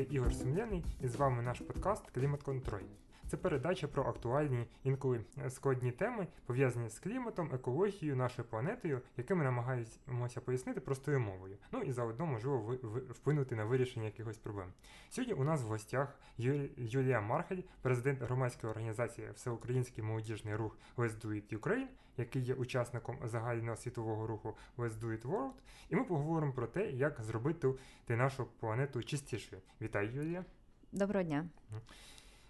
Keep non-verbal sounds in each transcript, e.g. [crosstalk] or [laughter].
звати Ігор Сумляний і з вами наш подкаст Клімат Контроль. Це передача про актуальні інколи складні теми, пов'язані з кліматом, екологією, нашою планетою, які ми намагаємося пояснити простою мовою. Ну і заодно можливо вплинути на вирішення якихось проблем. Сьогодні у нас в гостях Ю, Юлія Мархель, президент громадської організації Всеукраїнський молодіжний рух Let's Do It Ukraine, який є учасником загального світового руху Let's Do It World. І ми поговоримо про те, як зробити нашу планету чистішою. Вітаю, Юлія. Доброго дня.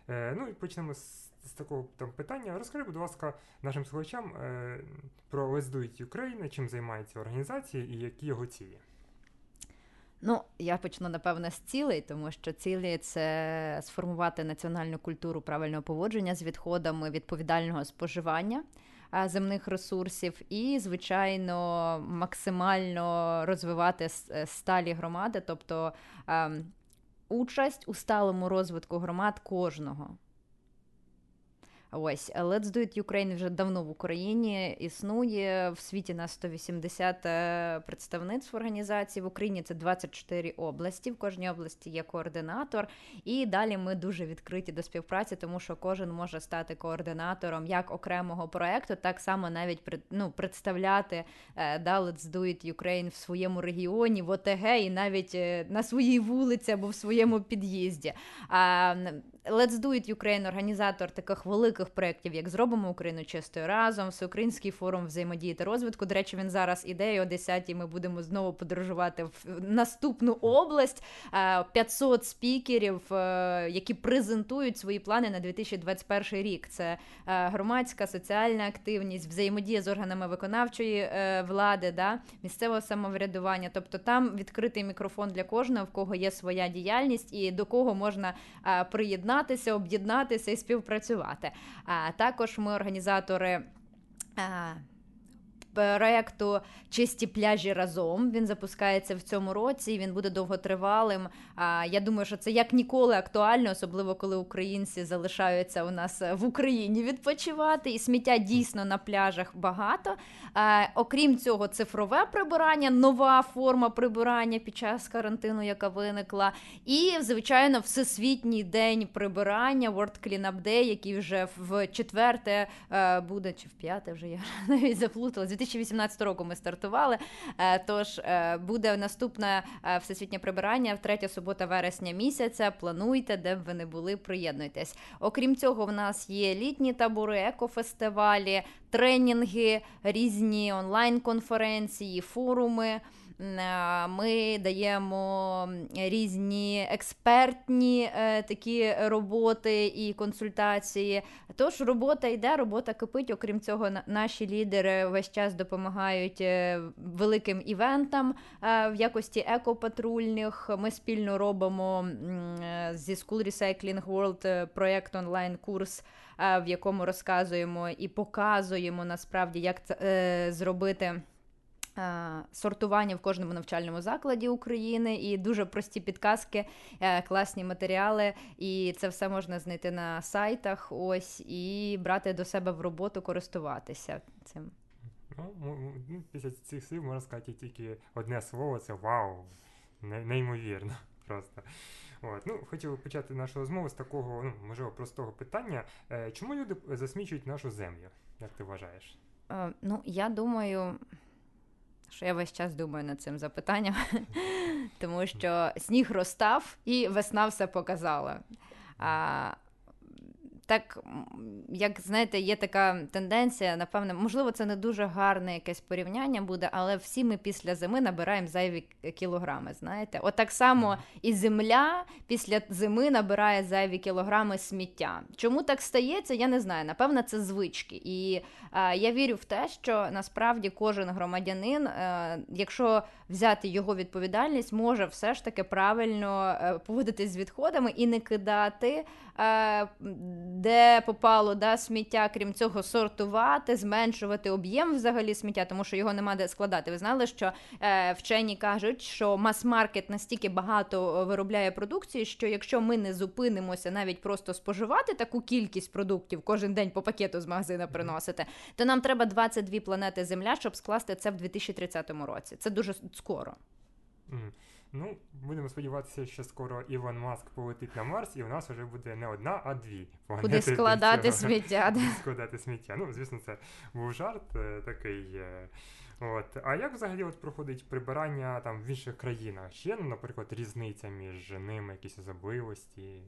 Е, ну і почнемо з, з такого там питання. Розкажи, будь ласка, нашим слухачам е, про Let's Do It Ukraine, чим займається організація і які його цілі. Ну, я почну напевно з цілей, тому що цілі це сформувати національну культуру правильного поводження з відходами відповідального споживання земних ресурсів, і, звичайно, максимально розвивати сталі громади, тобто ем, участь у сталому розвитку громад кожного. Ось Let's Do It Ukraine вже давно в Україні існує в світі на 180 е, представництв організації. В Україні це 24 області. В кожній області є координатор. І далі ми дуже відкриті до співпраці, тому що кожен може стати координатором як окремого проекту, так само навіть ну, представляти е, да, Let's Do It Ukraine в своєму регіоні, в ОТГ і навіть е, на своїй вулиці або в своєму під'їзді. Let's Do It Ukraine, організатор таких великих проєктів, як зробимо Україну чистою разом, всеукраїнський форум взаємодії та розвитку. До речі, він зараз іде о 10-й Ми будемо знову подорожувати в наступну область. 500 спікерів, е, які презентують свої плани на 2021 рік. Це е, громадська соціальна активність, взаємодія з органами виконавчої е, влади, да, місцевого самоврядування. Тобто там відкритий мікрофон для кожного, в кого є своя діяльність і до кого можна приєднати об'єднатися, об'єднатися і співпрацювати. Також ми організатори проєкту Чисті пляжі разом. Він запускається в цьому році. і Він буде довготривалим. А я думаю, що це як ніколи актуально, особливо коли українці залишаються у нас в Україні відпочивати, і сміття дійсно на пляжах багато. Окрім цього, цифрове прибирання, нова форма прибирання під час карантину, яка виникла. І, звичайно, всесвітній день прибирання, World Cleanup Day, який вже в четверте е, буде, чи в п'яте вже я [laughs] навіть заплутала. 2018 року ми стартували. Е, тож е, буде наступне е, всесвітнє прибирання в третя субота вересня місяця. Плануйте, де б ви не були, приєднуйтесь. Окрім цього, в нас є літні табори, екофестивалі, тренінги, різні онлайн-конференції, форуми. Е, ми даємо різні експертні е, такі роботи і консультації. Тож робота йде, робота кипить. Окрім цього, наші лідери весь час допомагають е, великим івентам в якості екопатрульних. Ми спільно робимо зі School Recycling World проєкт онлайн-курс, в якому розказуємо і показуємо насправді, як це зробити. Е, сортування в кожному навчальному закладі України і дуже прості підказки, е, класні матеріали. І це все можна знайти на сайтах. Ось і брати до себе в роботу, користуватися цим. Ну, після цих слів можна сказати тільки одне слово це вау! Неймовірно. [laughs] Просто. От. Ну, Хотів почати нашу розмову з такого, ну, можливо, простого питання. Е, чому люди засмічують нашу землю? Як ти вважаєш? Ну, я думаю що я весь час думаю над цим запитанням, [laughs] тому що сніг розстав і весна все показала. А, так, як знаєте, є така тенденція, напевне, можливо, це не дуже гарне якесь порівняння буде, але всі ми після зими набираємо зайві кілограми. Знаєте, от так само і земля після зими набирає зайві кілограми сміття. Чому так стається? Я не знаю. Напевно, це звички. І е, я вірю в те, що насправді кожен громадянин, е, якщо взяти його відповідальність, може все ж таки правильно е, поводитись з відходами і не кидати. Е, де попало да, сміття, крім цього, сортувати, зменшувати об'єм взагалі сміття, тому що його нема де складати. Ви знали, що е, вчені кажуть, що мас-маркет настільки багато виробляє продукції, що якщо ми не зупинимося навіть просто споживати таку кількість продуктів, кожен день по пакету з магазина приносити, то нам треба 22 планети Земля, щоб скласти це в 2030 році. Це дуже скоро. Ну, будемо сподіватися, що скоро Ілон Маск полетить на Марс, і у нас вже буде не одна, а дві планети. Куди складати цього. сміття. да. Складати сміття. Ну, звісно, це був жарт е, такий. е, От. А як взагалі от проходить прибирання там в інших країнах? Ще, ну, наприклад, різниця між ними, якісь особливості?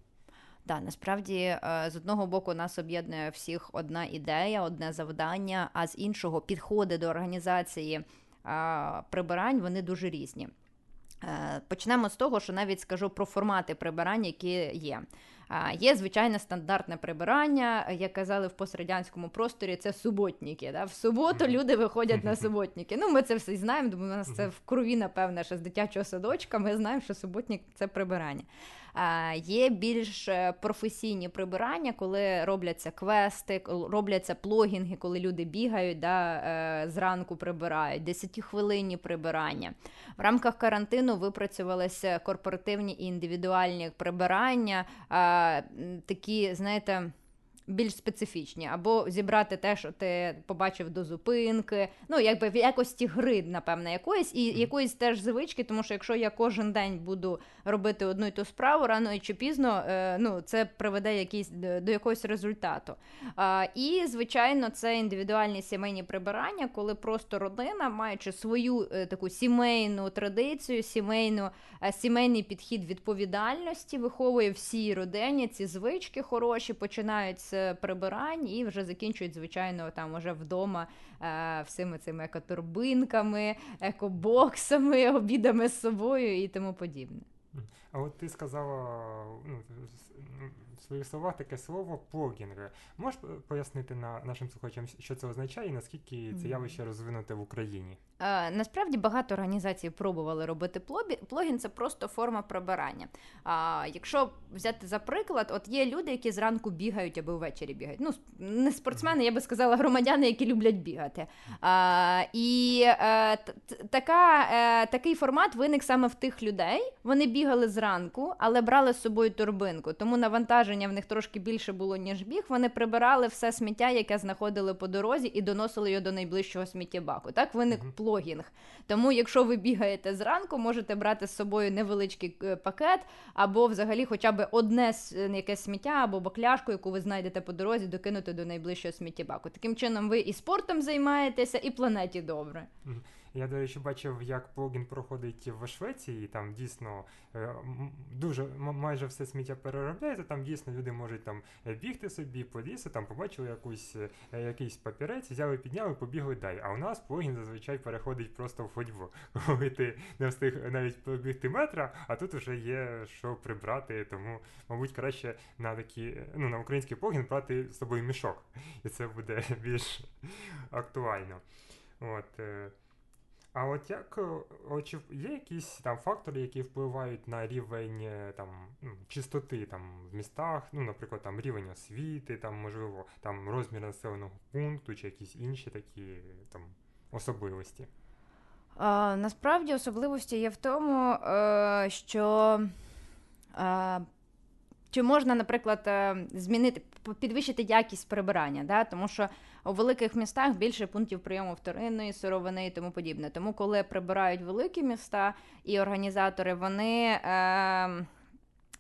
Да, насправді е, з одного боку нас об'єднує всіх одна ідея, одне завдання, а з іншого підходи до організації прибирань вони дуже різні. Е, Почнемо з того, що навіть скажу про формати прибирань, які є. Є звичайне стандартне прибирання, як казали в пострадянському просторі, це суботники. Да? В суботу люди виходять на [laughs] суботники. Ну, ми це все знаємо, тому у нас це в крові, напевне, ще з дитячого садочка. Ми знаємо, що суботник це прибирання. Є більш е, професійні прибирання, коли робляться квести, робляться плогінги, коли люди бігають, да, е, зранку прибирають, 10-хвилинні прибирання. В рамках карантину випрацювалися корпоративні і індивідуальні прибирання, такі, знаєте. Більш специфічні, або зібрати те, що ти побачив до зупинки, ну якби в якості гри, напевне, якоїсь, і якоїсь теж звички, тому що якщо я кожен день буду робити одну і ту справу, рано чи пізно, е, ну це приведе якийсь до якогось результату. І звичайно, це індивідуальні сімейні прибирання, коли просто родина, маючи свою е, таку сімейну традицію, сімейну, е, сімейний підхід відповідальності, виховує всій родині ці звички хороші, починають з прибирань і вже закінчують, звичайно, там уже вдома е, всіми цими екоторбинками, екобоксами, [laughs] обідами з собою і тому подібне. А от ти сказала ну, с- ну, в своїх словах таке слово плогінг. Можеш пояснити на нашим слухачам, що це означає і наскільки це явище розвинуте в Україні? Е, Насправді багато організацій пробували робити плобі. Плогін це просто форма прибирання. А якщо взяти за приклад, от є люди, які зранку бігають або ввечері бігають. Ну, не спортсмени, я би сказала, громадяни, які люблять бігати. А, і е, така, е, такий формат виник саме в тих людей. Вони бігали зранку, але брали з собою торбинку. Тому навантаження в них трошки більше було, ніж біг. Вони прибирали все сміття, яке знаходили по дорозі, і доносили його до найближчого сміттєбаку. Так виник Мгм. плогінг. Тому, якщо ви бігаєте зранку, можете брати з собою невеличкий е, пакет, або взагалі хоча б одне е, якесь сміття, або бакляшку, яку ви знайдете по дорозі, докинути до найближчого сміттєбаку. Таким чином, ви і спортом займаєтеся, і планеті добре. Я, до речі, бачив, як плогін проходить в Швеції. Там дійсно е, дуже майже все сміття переробляється. Там дійсно люди можуть там е, бігти собі по лісу, там побачили якусь, е, якийсь папірець, взяли, підняли, побігли далі. А у нас плогін зазвичай переходить просто в ходьбу, [laughs] коли ти не встиг навіть побігти метра, а тут вже є що прибрати. Тому, мабуть, краще на такі, ну на український плогін брати з собою мішок, і це буде [laughs] більш актуально. От. А от як е, чи є якісь там фактори, які впливають на рівень е, там ну, чистоти там в містах, ну, наприклад, там рівень освіти, там можливо там розмір населеного пункту, чи якісь інші такі там особливості? А, насправді особливості є в тому, е, що чи можна, наприклад, е, змінити, підвищити якість прибирання, да? тому що у великих містах більше пунктів прийому вторинної сировини і тому подібне. Тому, коли прибирають великі міста і організатори, вони. Е,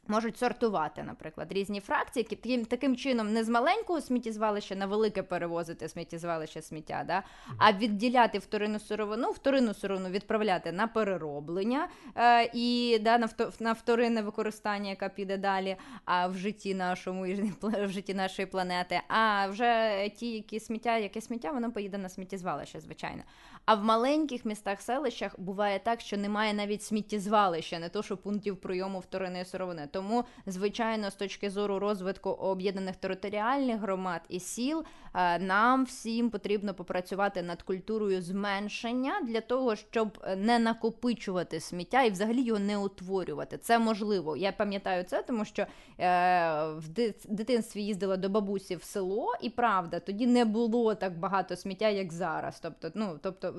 Можуть сортувати, наприклад, різні фракції, які таким, таким чином не з маленького сміттєзвалища на велике перевозити сміттєзвалище сміття, да? а відділяти вторинну сировину, вторинну сировину відправляти на перероблення е, і да, на, на вторинне використання, яка піде далі а в житті нашому [laughs] в житті нашої планети. А вже ті, які сміття, яке сміття, воно поїде на сміттєзвалище, звичайно. А в маленьких містах, селищах буває так, що немає навіть сміттєзвалища, не то що пунктів прийому вторинної сировини. Тому, звичайно, з точки зору розвитку об'єднаних територіальних громад і сіл, е, нам всім потрібно попрацювати над культурою зменшення для того, щоб не накопичувати сміття і взагалі його не утворювати. Це можливо. Я пам'ятаю це, тому що е, в ди- дитинстві їздила до бабусі в село, і правда, тоді не було так багато сміття, як зараз. Тобто, ну тобто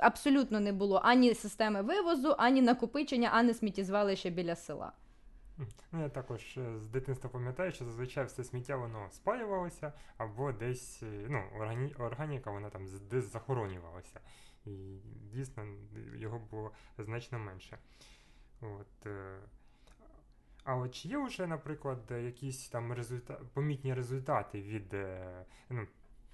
абсолютно не було ані системи вивозу, ані накопичення, ані сміттєзвалища біля села. Ну, я також е, з дитинства пам'ятаю, що зазвичай все сміття воно спалювалося, або десь е, ну, органі... органіка вона там десь захоронювалася. І дійсно його було значно менше. От, е, а от чи є вже, наприклад, якісь там результа... помітні результати від ну,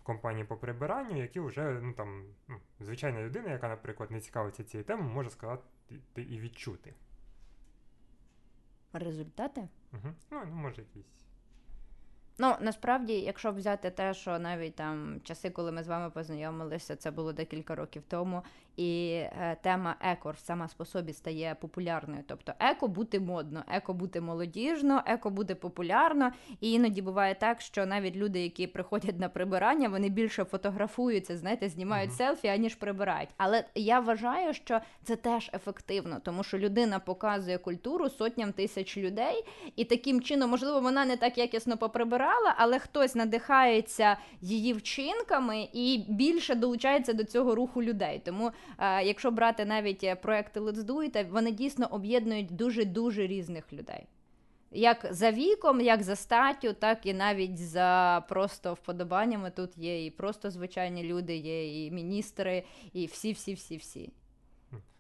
компанії по прибиранню, які вже ну, там, ну, звичайна людина, яка, наприклад, не цікавиться цією темою, може сказати і відчути? Результати? Угу. Ну, ну, може, якісь. Ну, насправді, якщо взяти те, що навіть там часи, коли ми з вами познайомилися, це було декілька років тому, і е, тема еко сама по собі стає популярною. Тобто еко бути модно, еко бути молодіжно, еко бути популярно. І іноді буває так, що навіть люди, які приходять на прибирання, вони більше фотографуються, знаєте, знімають uh-huh. селфі, аніж прибирають. Але я вважаю, що це теж ефективно, тому що людина показує культуру сотням тисяч людей, і таким чином, можливо, вона не так якісно поприбирала, але хтось надихається її вчинками і більше долучається до цього руху людей. Тому Якщо брати навіть е, проекти Let's Do It, вони дійсно об'єднують дуже дуже різних людей. Як за віком, як за статтю, так і навіть за просто вподобаннями. Тут є і просто звичайні люди, є і міністри, і всі-всі-всі-всі.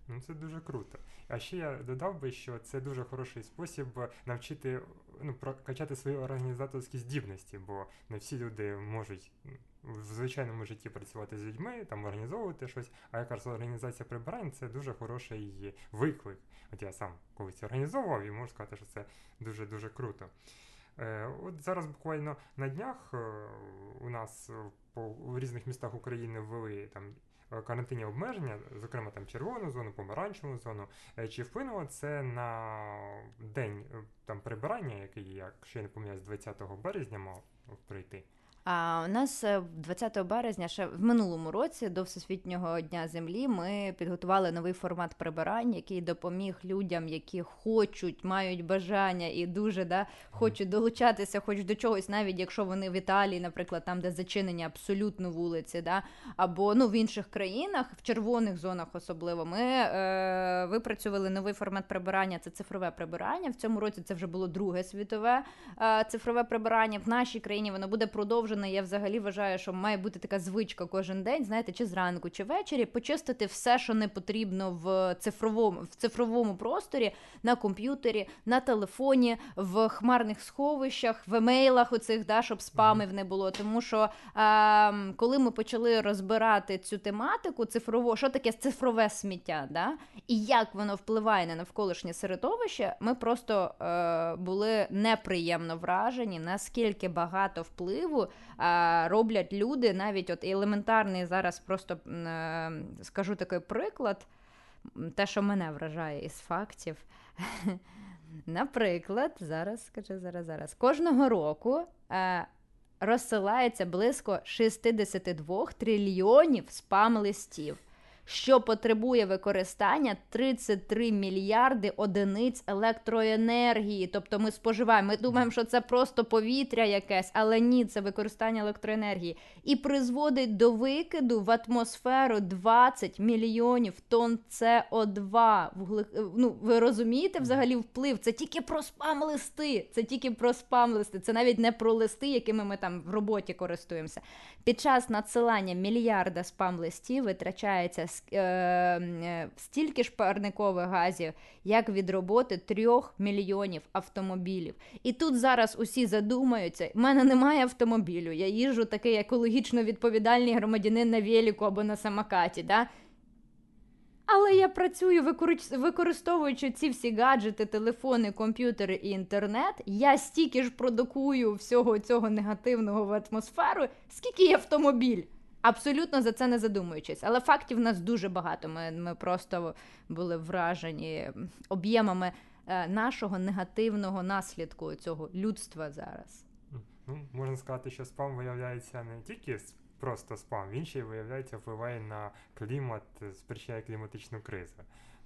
Ну це дуже круто. А ще я додав би, що це дуже хороший спосіб навчити ну, прокачати свої організаторські здібності, бо не всі люди можуть в звичайному житті працювати з людьми, там організовувати щось. А якраз організація прибирань це дуже хороший виклик. От я сам колись організовував і можу сказати, що це дуже-дуже круто. Е, От зараз буквально на днях е, у нас по в різних містах України ввели там. Карантинні обмеження, зокрема там червону зону, помаранчеву зону. Е, чи вплинуло це на день е, там прибирання, який, я не помиляюсь, 20 березня мав прийти? А у нас 20 е, березня, ще в минулому році, до Всесвітнього дня землі, ми підготували новий формат прибирань, який допоміг людям, які хочуть, мають бажання і дуже да, хочуть долучатися, хоч до чогось, навіть якщо вони в Італії, наприклад, там, де зачинені абсолютно вулиці, да, або ну в інших країнах, в червоних зонах особливо, ми е, випрацювали новий формат прибирання. Це цифрове прибирання. В цьому році це вже було друге світове е, цифрове прибирання. В нашій країні воно буде продовжувати кожен, я взагалі вважаю, що має бути така звичка кожен день, знаєте, чи зранку, чи ввечері, почистити все, що не потрібно в цифровому в цифровому просторі, на комп'ютері, на телефоні, в хмарних сховищах, в емейлах оцих, да, щоб спамів не було. Тому що е, коли ми почали розбирати цю тематику, цифрово, що таке цифрове сміття, да, і як воно впливає на навколишнє середовище, ми просто е, були неприємно вражені, наскільки багато впливу роблять люди, навіть от елементарний зараз просто е, скажу такий приклад, те, що мене вражає із фактів. [laughs] Наприклад, зараз скажу, зараз, зараз. Кожного року е, розсилається близько 62 трильйонів спам-листів що потребує використання 33 мільярди одиниць електроенергії. Тобто ми споживаємо. Ми думаємо, що це просто повітря якесь, але ні, це використання електроенергії. І призводить до викиду в атмосферу 20 мільйонів тонн СО2. Ну, ви розумієте взагалі вплив? Це тільки про спам-листи. Це тільки про спам-листи. Це навіть не про листи, якими ми там в роботі користуємося. Під час надсилання мільярда спам-листів витрачається стільки ж парникових газів, як від роботи трьох мільйонів автомобілів. І тут зараз усі задумаються: в мене немає автомобілю, я їжджу такий екологічно відповідальний громадянин на велику або на самокаті. Да? Але я працюю, використовуючи ці всі гаджети, телефони, комп'ютери і інтернет. Я стільки ж продукую всього цього негативного в атмосферу, скільки є автомобіль. Абсолютно за це не задумуючись. Але фактів в нас дуже багато. Ми ми просто були вражені об'ємами е, нашого негативного наслідку цього людства зараз. Ну, Можна сказати, що спам виявляється не тільки просто спам, він ще й виявляється, впливає на клімат, спричиняє кліматичну кризу.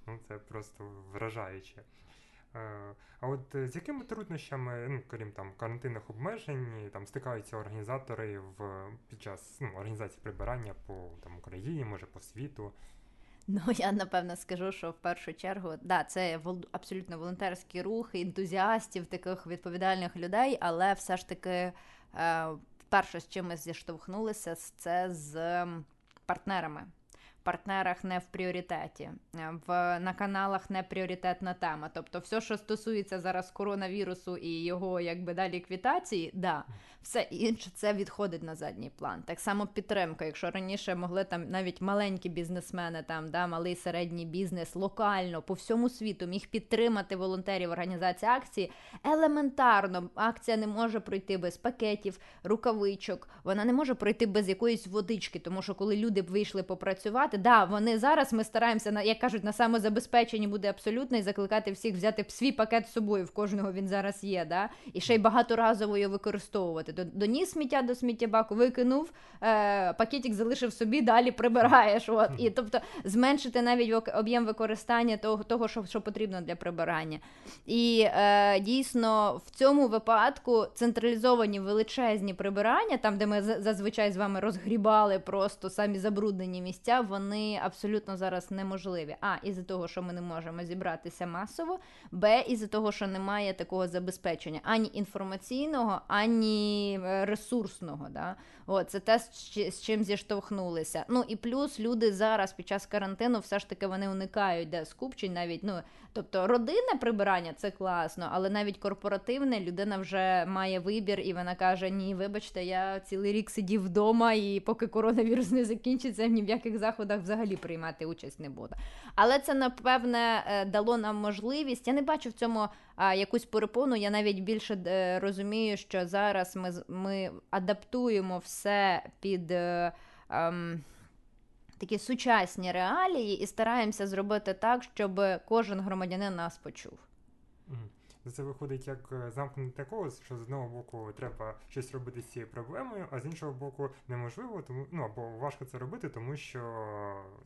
Ну, Це просто вражаюче. Е, а от е, з якими труднощами, ну крім там карантинних обмежень, там стикаються організатори в під час ну, організації прибирання по там Україні, може по світу? Ну я напевно скажу, що в першу чергу да, це вол... абсолютно волонтерський рух ентузіастів, таких відповідальних людей, але все ж таки е, перше, з чим ми зіштовхнулися, це з партнерами партнерах не в пріоритеті, е, в на каналах не пріоритетна тема. Тобто, все, що стосується зараз коронавірусу і його якби далі квітації, да, все інше це відходить на задній план. Так само підтримка. Якщо раніше могли там навіть маленькі бізнесмени, там да, малий середній бізнес локально по всьому світу міг підтримати волонтерів організації акції. Елементарно акція не може пройти без пакетів, рукавичок. Вона не може пройти без якоїсь водички, тому що коли люди б вийшли попрацювати, да, вони зараз ми стараємося на як кажуть, на самозабезпеченні буде абсолютно і закликати всіх взяти свій пакет з собою. В кожного він зараз є. Да? І ще й багаторазово його використовувати. До- Доніс сміття до сміттєбаку, викинув, е, пакетик залишив собі, далі прибираєш. От. І тобто зменшити навіть об'єм використання того, того що, що потрібно для прибирання. І е, дійсно в цьому випадку централізовані величезні прибирання, там де ми зазвичай з вами розгрібали просто самі забруднені місця, вони абсолютно зараз неможливі. А із-за того, що ми не можемо зібратися масово, Б, із-за того, що немає такого забезпечення ані інформаційного, ані е, ресурсного. Да? О, це те, з чим зіштовхнулися. Ну і плюс люди зараз під час карантину все ж таки вони уникають де скупчень, навіть ну тобто родинне прибирання це класно, але навіть корпоративне людина вже має вибір, і вона каже: Ні, вибачте, я цілий рік сидів вдома, і поки коронавірус не закінчиться, ні в яких заходах взагалі приймати участь не буду. Але це напевне е, дало нам можливість. Я не бачу в цьому якусь перепону. Я навіть більше е, розумію, що зараз ми, ми адаптуємо все під. е, ем, Такі сучасні реалії і стараємося зробити так, щоб кожен громадянин нас почув. Ну, Це виходить як е, замкнуте коло, що з одного боку треба щось робити з цією проблемою, а з іншого боку неможливо, тому ну або важко це робити, тому що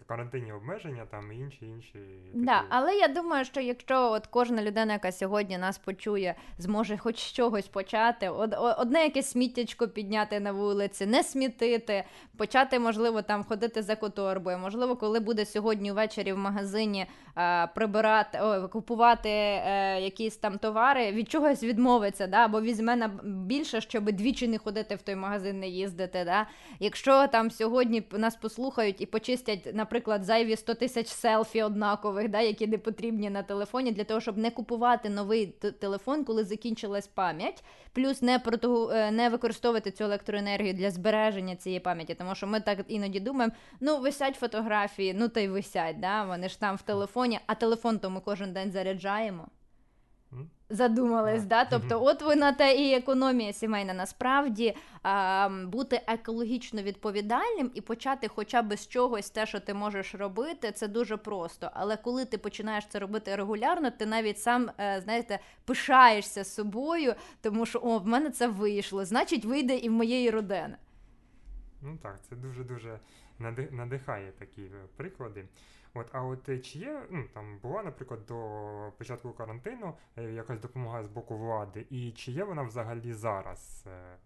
карантинні обмеження там і інші інші. Да, але я думаю, що якщо от кожна людина, яка сьогодні нас почує, зможе хоч з чогось почати, од- одне якесь сміттячко підняти на вулиці, не смітити, почати, можливо, там ходити за которбою. Можливо, коли буде сьогодні ввечері в магазині е, прибирати, о, купувати е, якісь там товари, від чогось відмовиться, да, або візьме на більше, щоб двічі не ходити в той магазин, не їздити. Да. Якщо там сьогодні нас послухають і почистять, наприклад, зайві 100 тисяч селфі однакових, да, які не потрібні на телефоні, для того, щоб не купувати новий телефон, коли закінчилась пам'ять, плюс не проту, е, не використовувати цю електроенергію для збереження цієї пам'яті, тому що ми так іноді думаємо, ну висять фотографії, ну та й висять, да, вони ж там в телефоні, а телефон то ми кожен день заряджаємо. Задумались, да? Тобто, от ви на те і економія сімейна. Насправді а, бути екологічно відповідальним і почати хоча б з чогось те, що ти можеш робити, це дуже просто. Але коли ти починаєш це робити регулярно, ти навіть сам е, знаєте пишаєшся собою, тому що о, в мене це вийшло, значить, вийде і в моєї родини. Ну так, це дуже-дуже нади- надихає такі е, приклади. От, а от е, чи є, ну там була, наприклад, до початку карантину е, якась допомога з боку влади, і чи є вона взагалі зараз? е,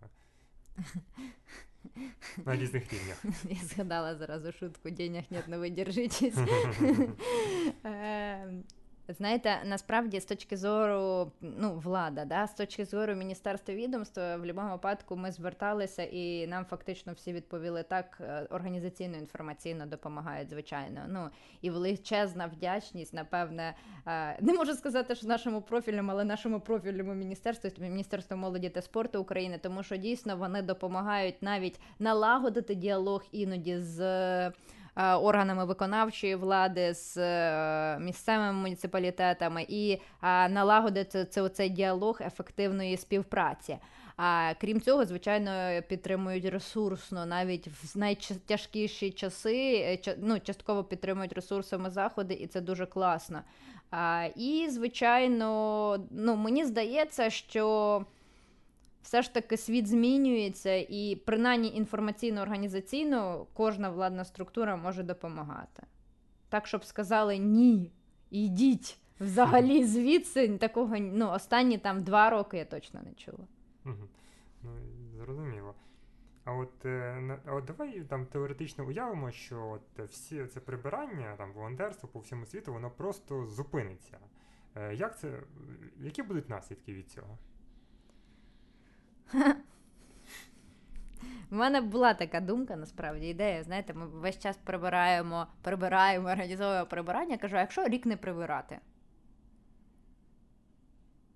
На різних [laughs] рівнях. Я згадала зразу шутку денег нет, но ви держитесь. [laughs] Знаєте, насправді з точки зору ну, влада, да, з точки зору міністерства відомства, в будь-якому випадку ми зверталися і нам фактично всі відповіли так, е, організаційно інформаційно допомагають, звичайно. Ну і величезна вдячність, напевне, е, не можу сказати, що нашому профільному, але нашому профільному міністерству, Міністерству молоді та спорту України, тому що дійсно вони допомагають навіть налагодити діалог іноді з. Е, Органами виконавчої влади з е, місцевими муніципалітетами і е, налагодити це цей діалог ефективної співпраці. А крім цього, звичайно, підтримують ресурсно навіть в найтяжкіші часи. Ну, частково підтримують ресурсами заходи, і це дуже класно. А, і, звичайно, ну, мені здається, що все ж таки світ змінюється, і принаймні інформаційно-організаційно кожна владна структура може допомагати. Так, щоб сказали ні, йдіть взагалі [laughs] звідси. Такого ну, останні там два роки я точно не чула. Ну, зрозуміло. А от, е, а от давай там теоретично уявимо, що от всі це прибирання, там волонтерство по всьому світу, воно просто зупиниться. Е, Як це, які будуть наслідки від цього? У мене була така думка, насправді, ідея. Знаєте, ми весь час прибираємо, прибираємо, організовуємо прибирання. Кажу, а якщо рік не прибирати?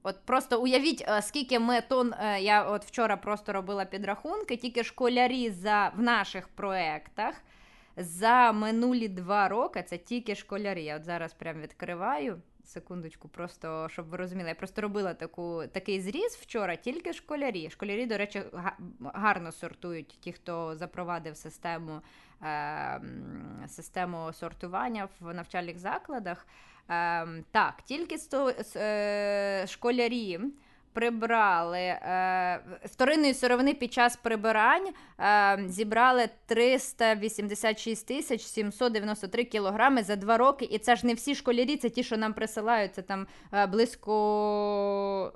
От просто уявіть, е, скільки ми тон. е, Я от вчора просто робила підрахунки, тільки школярі за в наших проектах за минулі два роки. Це тільки школярі. Я от зараз прям відкриваю. Секундочку, просто щоб ви розуміли. Я просто робила таку, такий зріз вчора, тільки школярі. Школярі, до речі, гарно сортують ті, хто запровадив систему, е, систему сортування в навчальних закладах. Е, так, тільки сто, е, школярі прибрали е, вторинної сировини під час прибирань е, зібрали 386 тисяч 793 кілограми за два роки. І це ж не всі школярі, це ті, що нам присилають. Це там е, близько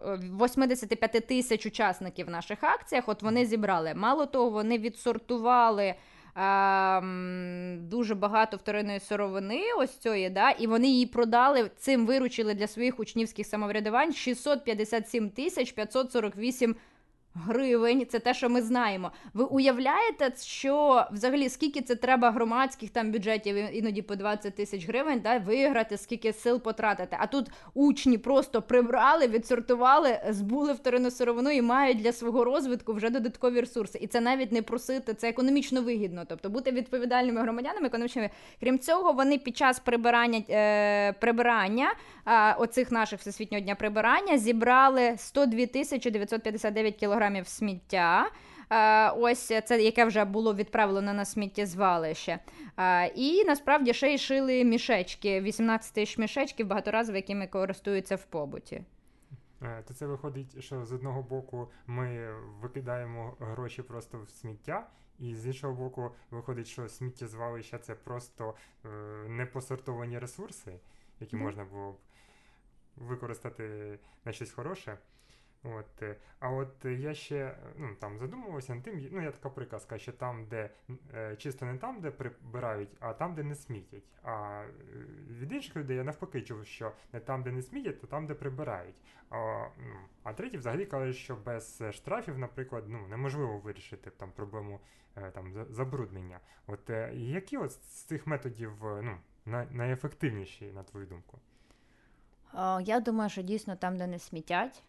е, 85 тисяч учасників в наших акціях. От вони зібрали. Мало того, вони відсортували. Ем, дуже багато вторинної сировини, ось цієї, да, і вони її продали, цим виручили для своїх учнівських самоврядувань 657 тисяч 548 гривень. Це те, що ми знаємо. Ви уявляєте, що взагалі скільки це треба громадських там бюджетів, іноді по 20 тисяч гривень, да, виграти, скільки сил потратити. А тут учні просто прибрали, відсортували, збули вторинну сировину і мають для свого розвитку вже додаткові ресурси. І це навіть не просити, це економічно вигідно. Тобто бути відповідальними громадянами економічно. Крім цього, вони під час прибирання е, прибирання е, оцих наших всесвітнього дня прибирання зібрали 102 тисячі 959 кілограмів сміття. Е, Ось це яке вже було відправлено на сміттєзвалище. Е, І насправді ще й шили мішечки, 18 тисяч мішечків багаторазові, якими користуються в побуті. Е, То це виходить, що з одного боку ми викидаємо гроші просто в сміття, і з іншого боку, виходить, що сміттєзвалища це просто е, непосортовані ресурси, які можна було б використати на щось хороше. От, е, а от е, я ще е, ну, там задумувався над тим, ну я така приказка, що там, де чисто не там, де прибирають, а там, де не смітять. А від інших людей я навпаки чув, що не там, де не смітять, то там, де прибирають. А, ну, а треті взагалі кажуть, що без штрафів, наприклад, ну, неможливо вирішити там проблему там, забруднення. От які от з цих методів ну, найефективніші, на твою думку? Я думаю, що дійсно там, де не смітять.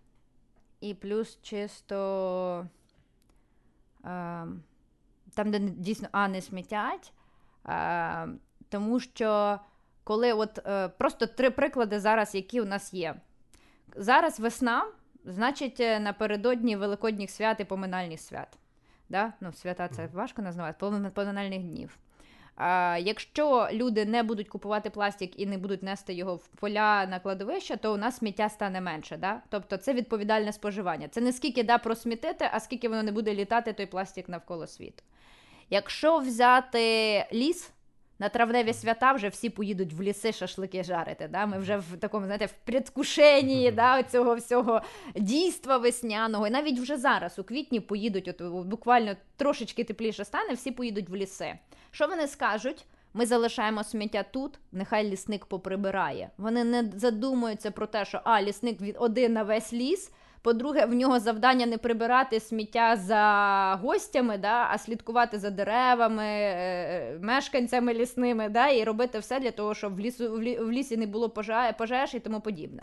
І плюс чисто там, де дійсно а, не смітять. Тому що коли от е, просто три приклади зараз, які у нас є. Зараз весна, значить, е, напередодні Великодніх свят і поминальних свят. Да? Ну, свята це важко називати, помин- поминальних днів. Якщо люди не будуть купувати пластик і не будуть нести його в поля на кладовище, то у нас сміття стане менше. Да? Тобто це відповідальне споживання. Це не скільки да просмітити, а скільки воно не буде літати той пластик навколо світу. Якщо взяти ліс. На травневі свята вже всі поїдуть в ліси шашлики жарити. Да? Ми вже в такому, знаєте, в предвкушенні [laughs] да, цього всього дійства весняного. І навіть вже зараз, у квітні, поїдуть, от буквально трошечки тепліше стане, всі поїдуть в ліси. Що вони скажуть? Ми залишаємо сміття тут, нехай лісник поприбирає. Вони не задумуються про те, що а, лісник від один на весь ліс. По-друге, в нього завдання не прибирати сміття за гостями, да, а слідкувати за деревами, е, мешканцями лісними, да, і робити все для того, щоб в, лісу, в, лісі не було пожеж і тому подібне.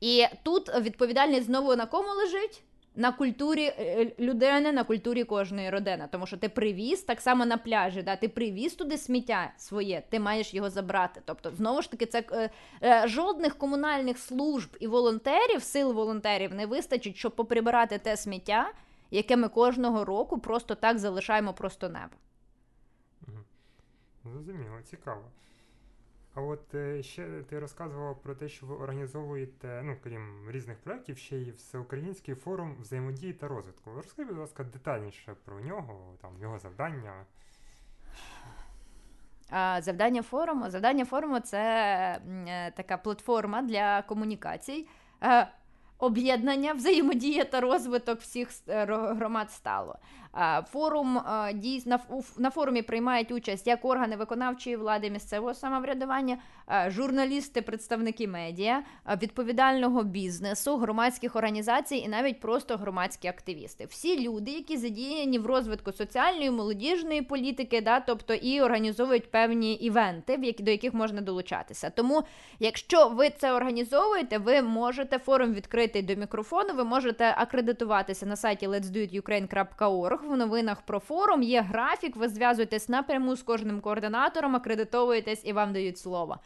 І тут відповідальність знову на кому лежить? На культурі е, людини, на культурі кожної родини. Тому що ти привіз так само на пляжі, да, ти привіз туди сміття своє, ти маєш його забрати. Тобто, знову ж таки, це е, е, жодних комунальних служб і волонтерів, сил волонтерів не вистачить, щоб поприбирати те сміття, яке ми кожного року просто так залишаємо просто небо. Зрозуміло, цікаво. А от е, ще ти розказував про те, що ви організовуєте, ну, крім різних проєктів, ще й всеукраїнський форум взаємодії та розвитку. Розкажи, будь ласка, детальніше про нього, там, його завдання. Завдання форуму. Завдання форуму це е, така платформа для комунікацій. Е, об'єднання, взаємодія та розвиток всіх е, громад стало. Форум дійсно на форумі приймають участь як органи виконавчої влади місцевого самоврядування, журналісти, представники медіа, відповідального бізнесу, громадських організацій і навіть просто громадські активісти. Всі люди, які задіяні в розвитку соціальної молодіжної політики, да, тобто і організовують певні івенти, в які до яких можна долучатися. Тому, якщо ви це організовуєте, ви можете форум відкритий до мікрофону, ви можете акредитуватися на сайті letsdoitukraine.org, в новинах про форум є графік, ви зв'язуєтесь напряму з кожним координатором, акредитовуєтесь і вам дають слово.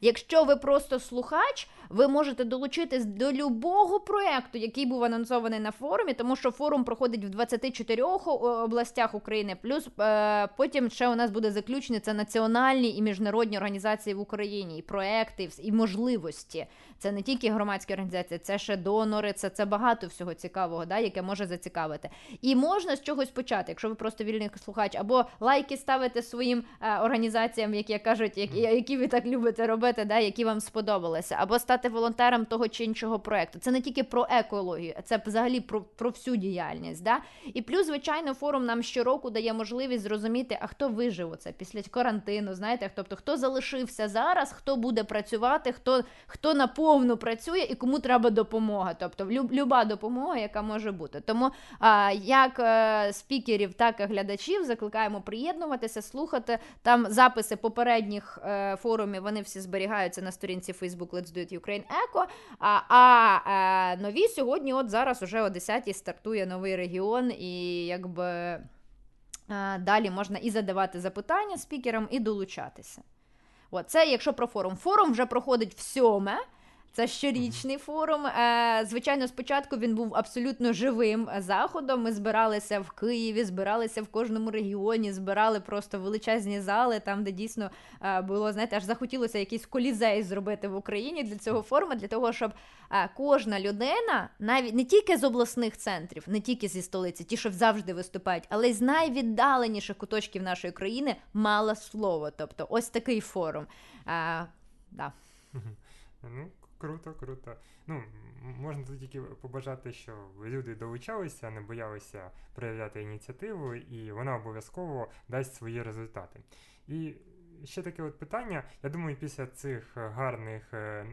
Якщо ви просто слухач, ви можете долучитись до любого проєкту, який був анонсований на форумі, тому що форум проходить в 24 областях України. Плюс е, потім ще у нас буде заключення це національні і міжнародні організації в Україні, і проекти, і можливості. Це не тільки громадські організації, це ще донори, це це багато всього цікавого, да, яке може зацікавити. І можна з чогось почати, якщо ви просто вільний слухач, або лайки ставити своїм е, організаціям, які кажуть, які, які ви так любите робити, да, які вам сподобалися, або стати волонтером того чи іншого проекту. Це не тільки про екологію, це взагалі про про всю діяльність. Да? І плюс, звичайно, форум нам щороку дає можливість зрозуміти, а хто вижив оце після карантину. Знаєте, тобто хто залишився зараз, хто буде працювати, хто хто наповну працює і кому треба допомога. Тобто люб, люба допомога, яка може бути. Тому як е, спікерів, так і глядачів закликаємо приєднуватися, слухати там записи попередніх е, форумів. Вони всі зберігаються на сторінці Facebook Let's Do It Ukraine Eco. А а, а нові сьогодні, от зараз уже о 10-й стартує новий регіон, і якби далі можна і задавати запитання спікерам, і долучатися. От, це якщо про форум. Форум вже проходить в сьоме. Це щорічний форум. Е, звичайно, спочатку він був абсолютно живим заходом. Ми збиралися в Києві, збиралися в кожному регіоні, збирали просто величезні зали, там де дійсно е, було знаєте, аж захотілося якийсь колізей зробити в Україні для цього форуму, для того, щоб е, кожна людина, навіть не тільки з обласних центрів, не тільки зі столиці, ті, що завжди виступають, але й з найвіддаленіших куточків нашої країни мала слово. Тобто, ось такий форум. Да. Круто, круто. Ну, можна тут тільки побажати, що люди долучалися, не боялися проявляти ініціативу, і вона обов'язково дасть свої результати. І ще таке от питання. Я думаю, після цих гарних е,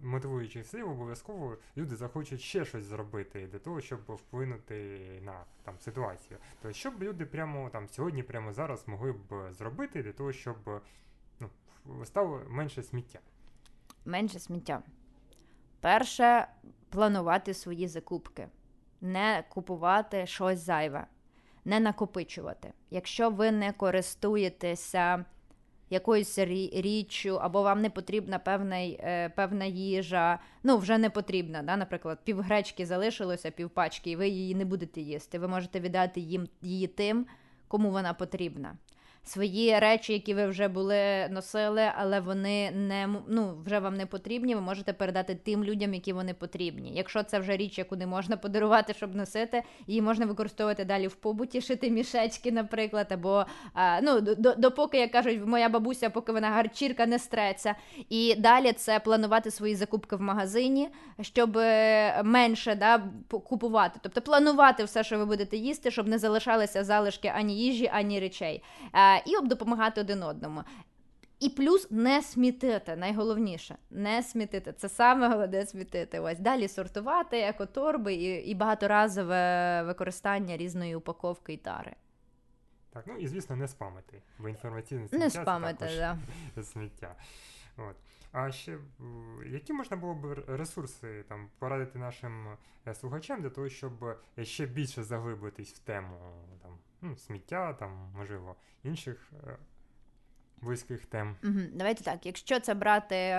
мотивуючих слів обов'язково люди захочуть ще щось зробити для того, щоб вплинути на там ситуацію. Тобто, щоб люди прямо там сьогодні, прямо зараз могли б зробити для того, щоб ну, стало менше сміття менше сміття. Перше, планувати свої закупки, не купувати щось зайве, не накопичувати. Якщо ви не користуєтеся якоюсь річчю, або вам не потрібна певна е, певна їжа, ну вже не потрібна. Да? Наприклад, пів гречки залишилося, пів пачки, і ви її не будете їсти. Ви можете віддати їм її тим, кому вона потрібна свої речі, які ви вже були носили, але вони не ну, вже вам не потрібні. Ви можете передати тим людям, які вони потрібні. Якщо це вже річ, яку не можна подарувати, щоб носити, її можна використовувати далі в побуті, шити мішечки, наприклад, або а, ну допоки як кажуть, моя бабуся, поки вона гарчірка не стреться. І далі це планувати свої закупки в магазині, щоб е, менше да, купувати. Тобто планувати все, що ви будете їсти, щоб не залишалися залишки ані їжі, ані речей і допомагати один одному. І плюс не смітити, найголовніше не смітити. Це саме головне смітити. Ось далі сортувати екоторби і і багаторазове використання різної упаковки і тари. Так, ну і звісно, не спамити, бо інформаційне сміття не спамити, це також да. [laughs] сміття. От. А ще які можна було б ресурси там порадити нашим е, слухачам для того, щоб ще більше заглибитись в тему там ну, сміття, там, можливо, інших е, близьких тем. Угу. Давайте так. Якщо це брати е,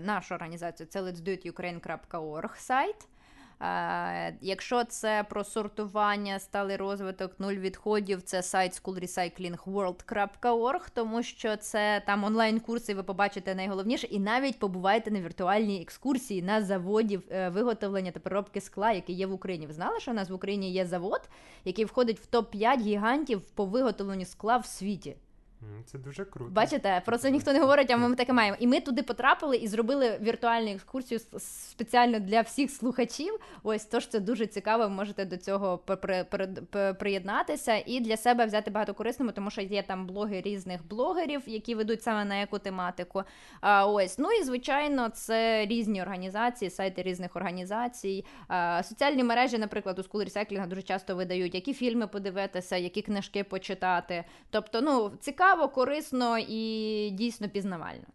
нашу організацію, це letsdoitukraine.org сайт. Якщо це про сортування, сталий розвиток, нуль відходів, це сайт schoolrecyclingworld.org, тому що це там онлайн-курси, ви побачите найголовніше, і навіть побуваєте на віртуальній екскурсії на заводі е, виготовлення та переробки скла, який є в Україні. Ви знали, що у нас в Україні є завод, який входить в топ-5 гігантів по виготовленню скла в світі? Це дуже круто. Бачите, про це ніхто не говорить, а ми таке маємо. І ми туди потрапили і зробили віртуальну екскурсію спеціально для всіх слухачів. Ось тож це дуже цікаво. Ви можете до цього приєднатися і для себе взяти багато корисному, тому що є там блоги різних блогерів, які ведуть саме на яку тематику. А, ось ну і звичайно, це різні організації, сайти різних організацій. А, соціальні мережі, наприклад, у School Recycling дуже часто видають, які фільми подивитися, які книжки почитати. Тобто, ну цікаво, корисно і дійсно пізнавально.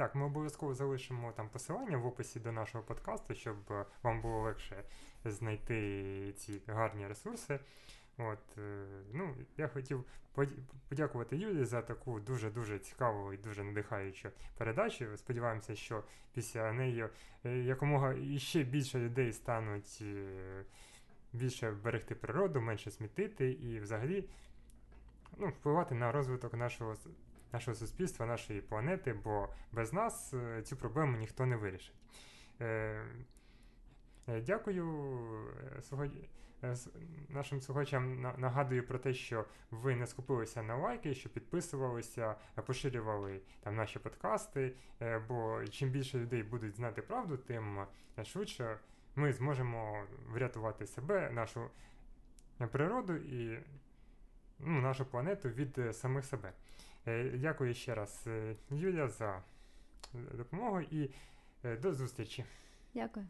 Так, ми обов'язково залишимо там посилання в описі до нашого подкасту, щоб е, вам було легше знайти ці гарні ресурси. От, е, ну, я хотів подякувати Юлі за таку дуже-дуже цікаву і дуже надихаючу передачу. Сподіваємося, що після неї е, якомога іще більше людей стануть більше берегти природу, менше смітити і взагалі ну, впливати на розвиток нашого нашого суспільства, нашої планети, бо без нас е, цю проблему ніхто не вирішить. Е, е, Дякую е, нашим слухачам. На- Нагадую про те, що ви не скупилися на лайки, що підписувалися, поширювали там наші подкасти. Бо чим більше людей будуть знати правду, тим швидше ми зможемо врятувати себе, нашу природу і ну, нашу планету від е, самих себе. Е, Дякую ще раз, е, Юля, за допомогу і до зустрічі. Дякую.